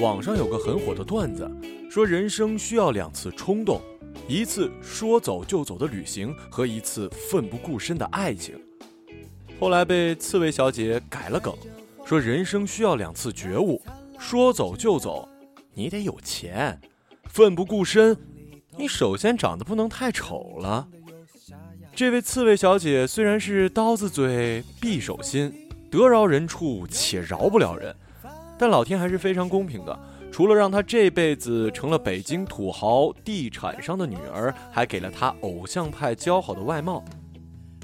网上有个很火的段子，说人生需要两次冲动，一次说走就走的旅行和一次奋不顾身的爱情。后来被刺猬小姐改了梗，说人生需要两次觉悟，说走就走，你得有钱；奋不顾身，你首先长得不能太丑了。这位刺猬小姐虽然是刀子嘴匕首心，得饶人处且饶不了人。但老天还是非常公平的，除了让她这辈子成了北京土豪地产商的女儿，还给了她偶像派姣好的外貌。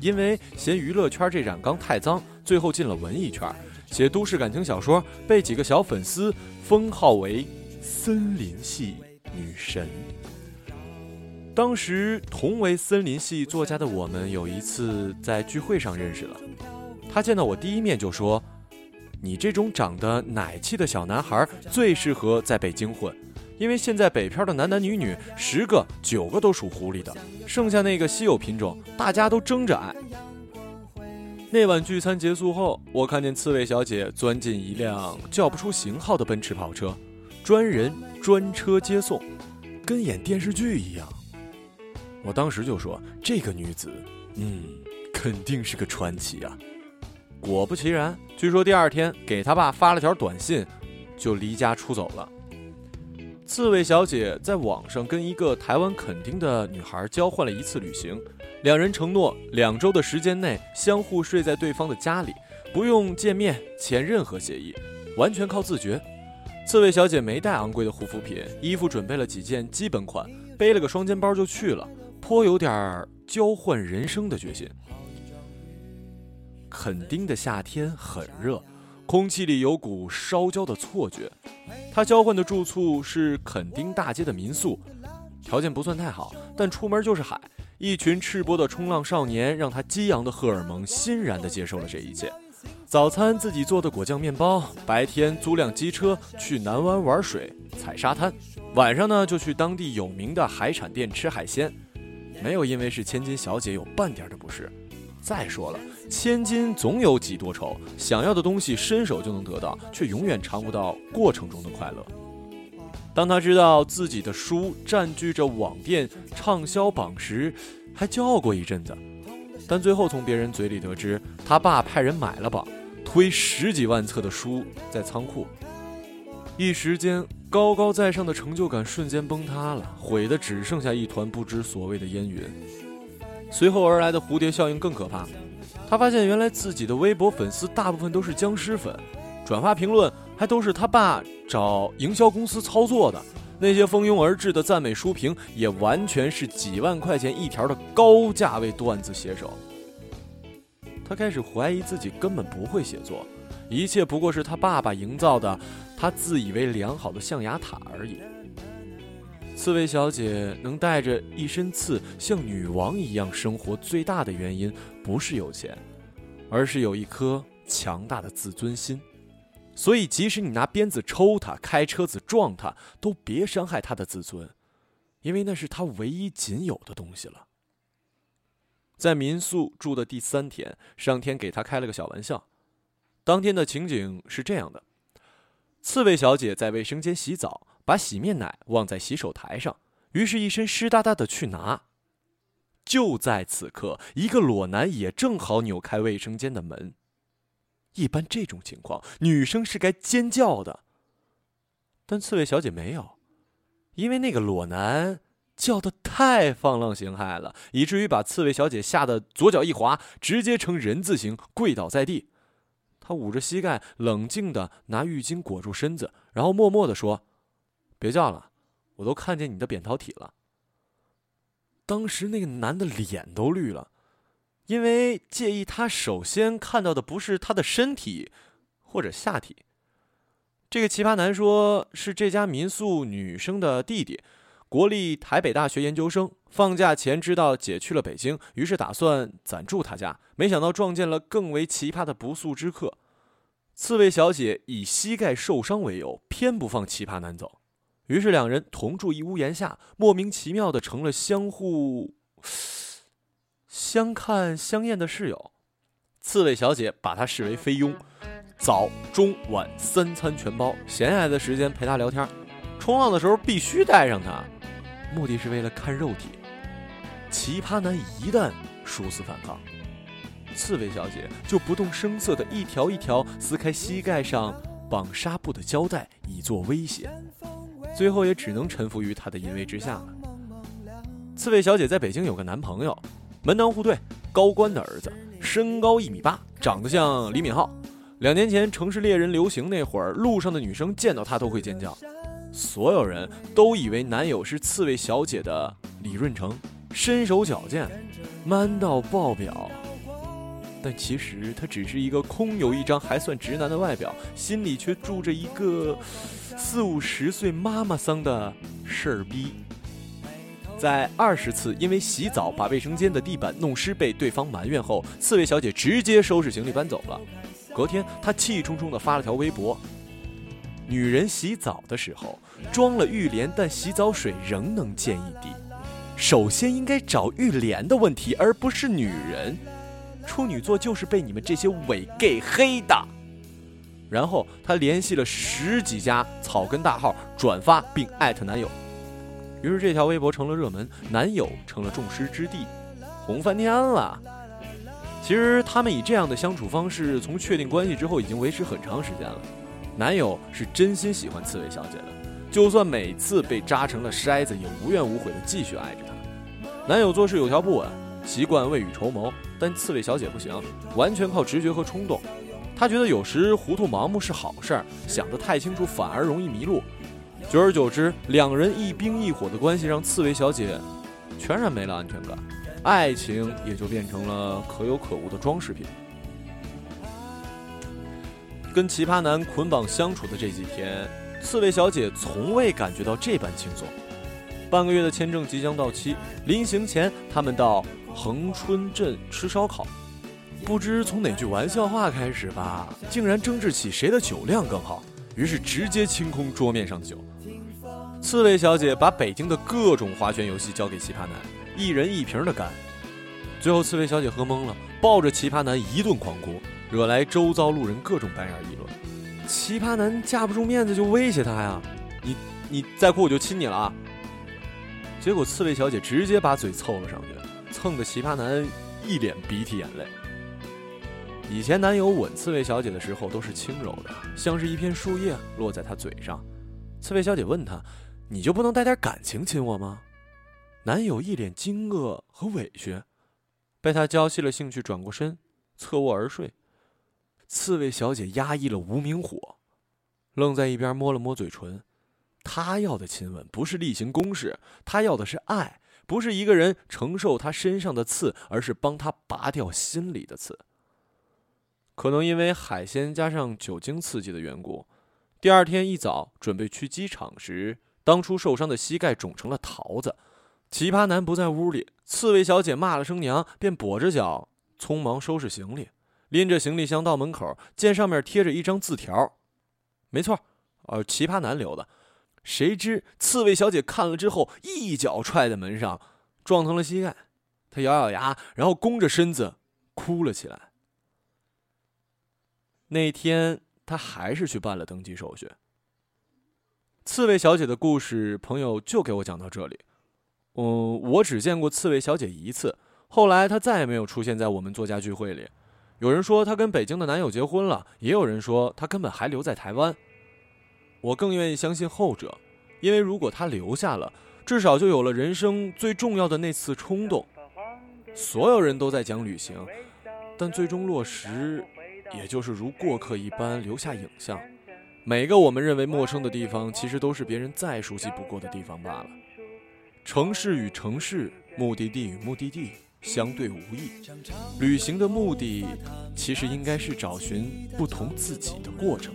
因为嫌娱乐圈这染缸太脏，最后进了文艺圈，写都市感情小说，被几个小粉丝封号为“森林系女神”。当时同为森林系作家的我们，有一次在聚会上认识了。他见到我第一面就说。你这种长得奶气的小男孩最适合在北京混，因为现在北漂的男男女女十个九个都属狐狸的，剩下那个稀有品种，大家都争着爱。那晚聚餐结束后，我看见刺猬小姐钻进一辆叫不出型号的奔驰跑车，专人专车接送，跟演电视剧一样。我当时就说：“这个女子，嗯，肯定是个传奇啊。”果不其然，据说第二天给他爸发了条短信，就离家出走了。刺猬小姐在网上跟一个台湾垦丁的女孩交换了一次旅行，两人承诺两周的时间内相互睡在对方的家里，不用见面签任何协议，完全靠自觉。刺猬小姐没带昂贵的护肤品，衣服准备了几件基本款，背了个双肩包就去了，颇有点交换人生的决心。垦丁的夏天很热，空气里有股烧焦的错觉。他交换的住处是垦丁大街的民宿，条件不算太好，但出门就是海，一群赤膊的冲浪少年让他激昂的荷尔蒙欣然地接受了这一切。早餐自己做的果酱面包，白天租辆机车去南湾玩水、踩沙滩，晚上呢就去当地有名的海产店吃海鲜，没有因为是千金小姐有半点的不适。再说了，千金总有几多愁，想要的东西伸手就能得到，却永远尝不到过程中的快乐。当他知道自己的书占据着网店畅销榜时，还骄傲过一阵子，但最后从别人嘴里得知，他爸派人买了榜，推十几万册的书在仓库，一时间高高在上的成就感瞬间崩塌了，毁的只剩下一团不知所谓的烟云。随后而来的蝴蝶效应更可怕，他发现原来自己的微博粉丝大部分都是僵尸粉，转发评论还都是他爸找营销公司操作的，那些蜂拥而至的赞美书评也完全是几万块钱一条的高价位段子写手。他开始怀疑自己根本不会写作，一切不过是他爸爸营造的他自以为良好的象牙塔而已。刺猬小姐能带着一身刺像女王一样生活，最大的原因不是有钱，而是有一颗强大的自尊心。所以，即使你拿鞭子抽她，开车子撞她，都别伤害她的自尊，因为那是她唯一仅有的东西了。在民宿住的第三天，上天给她开了个小玩笑。当天的情景是这样的：刺猬小姐在卫生间洗澡。把洗面奶忘在洗手台上，于是，一身湿哒哒的去拿。就在此刻，一个裸男也正好扭开卫生间的门。一般这种情况，女生是该尖叫的，但刺猬小姐没有，因为那个裸男叫的太放浪形骸了，以至于把刺猬小姐吓得左脚一滑，直接呈人字形跪倒在地。她捂着膝盖，冷静的拿浴巾裹住身子，然后默默的说。别叫了，我都看见你的扁桃体了。当时那个男的脸都绿了，因为介意他首先看到的不是他的身体或者下体。这个奇葩男说是这家民宿女生的弟弟，国立台北大学研究生。放假前知道姐去了北京，于是打算暂住他家，没想到撞见了更为奇葩的不速之客。刺猬小姐以膝盖受伤为由，偏不放奇葩男走，于是两人同住一屋檐下，莫名其妙的成了相互相看相厌的室友。刺猬小姐把他视为菲佣，早中晚三餐全包，闲下来的时间陪他聊天，冲浪的时候必须带上他，目的是为了看肉体。奇葩男一旦殊死反抗。刺猬小姐就不动声色地一条一条撕开膝盖上绑纱布的胶带，以作威胁。最后也只能臣服于他的淫威之下了。刺猬小姐在北京有个男朋友，门当户对，高官的儿子，身高一米八，长得像李敏镐。两年前城市猎人流行那会儿，路上的女生见到他都会尖叫。所有人都以为男友是刺猬小姐的李润成，身手矫健，man 到爆表。但其实他只是一个空有一张还算直男的外表，心里却住着一个四五十岁妈妈桑的事儿逼。在二十次因为洗澡把卫生间的地板弄湿被对方埋怨后，刺猬小姐直接收拾行李搬走了。隔天，她气冲冲地发了条微博：“女人洗澡的时候装了浴帘，但洗澡水仍能溅一滴。首先应该找浴帘的问题，而不是女人。”处女座就是被你们这些伪 gay 黑的。然后她联系了十几家草根大号转发并艾特男友，于是这条微博成了热门，男友成了众矢之的，红翻天了。其实他们以这样的相处方式，从确定关系之后已经维持很长时间了。男友是真心喜欢刺猬小姐的，就算每次被扎成了筛子，也无怨无悔的继续爱着她。男友做事有条不紊。习惯未雨绸缪，但刺猬小姐不行，完全靠直觉和冲动。她觉得有时糊涂盲目是好事儿，想得太清楚反而容易迷路。久而久之，两人一冰一火的关系让刺猬小姐全然没了安全感，爱情也就变成了可有可无的装饰品。跟奇葩男捆绑相处的这几天，刺猬小姐从未感觉到这般轻松。半个月的签证即将到期，临行前，他们到。恒春镇吃烧烤，不知从哪句玩笑话开始吧，竟然争执起谁的酒量更好，于是直接清空桌面上的酒。刺猬小姐把北京的各种划拳游戏交给奇葩男，一人一瓶的干。最后，刺猬小姐喝懵了，抱着奇葩男一顿狂哭，惹来周遭路人各种白眼议论。奇葩男架不住面子就威胁她呀：“你你再哭我就亲你了啊！”结果刺猬小姐直接把嘴凑了上去。蹭的奇葩男一脸鼻涕眼泪。以前男友吻刺猬小姐的时候都是轻柔的，像是一片树叶落在她嘴上。刺猬小姐问他：“你就不能带点感情亲我吗？”男友一脸惊愕和委屈，被她浇熄了兴趣，转过身侧卧而睡。刺猬小姐压抑了无名火，愣在一边摸了摸嘴唇。他要的亲吻不是例行公事，他要的是爱。不是一个人承受他身上的刺，而是帮他拔掉心里的刺。可能因为海鲜加上酒精刺激的缘故，第二天一早准备去机场时，当初受伤的膝盖肿成了桃子。奇葩男不在屋里，刺猬小姐骂了声娘，便跛着脚匆忙收拾行李，拎着行李箱到门口，见上面贴着一张字条，没错，呃，奇葩男留的。谁知刺猬小姐看了之后，一脚踹在门上，撞疼了膝盖。她咬咬牙，然后弓着身子哭了起来。那天，她还是去办了登记手续。刺猬小姐的故事，朋友就给我讲到这里。嗯，我只见过刺猬小姐一次，后来她再也没有出现在我们作家聚会里。有人说她跟北京的男友结婚了，也有人说她根本还留在台湾。我更愿意相信后者，因为如果他留下了，至少就有了人生最重要的那次冲动。所有人都在讲旅行，但最终落实，也就是如过客一般留下影像。每个我们认为陌生的地方，其实都是别人再熟悉不过的地方罢了。城市与城市，目的地与目的地相对无异。旅行的目的，其实应该是找寻不同自己的过程。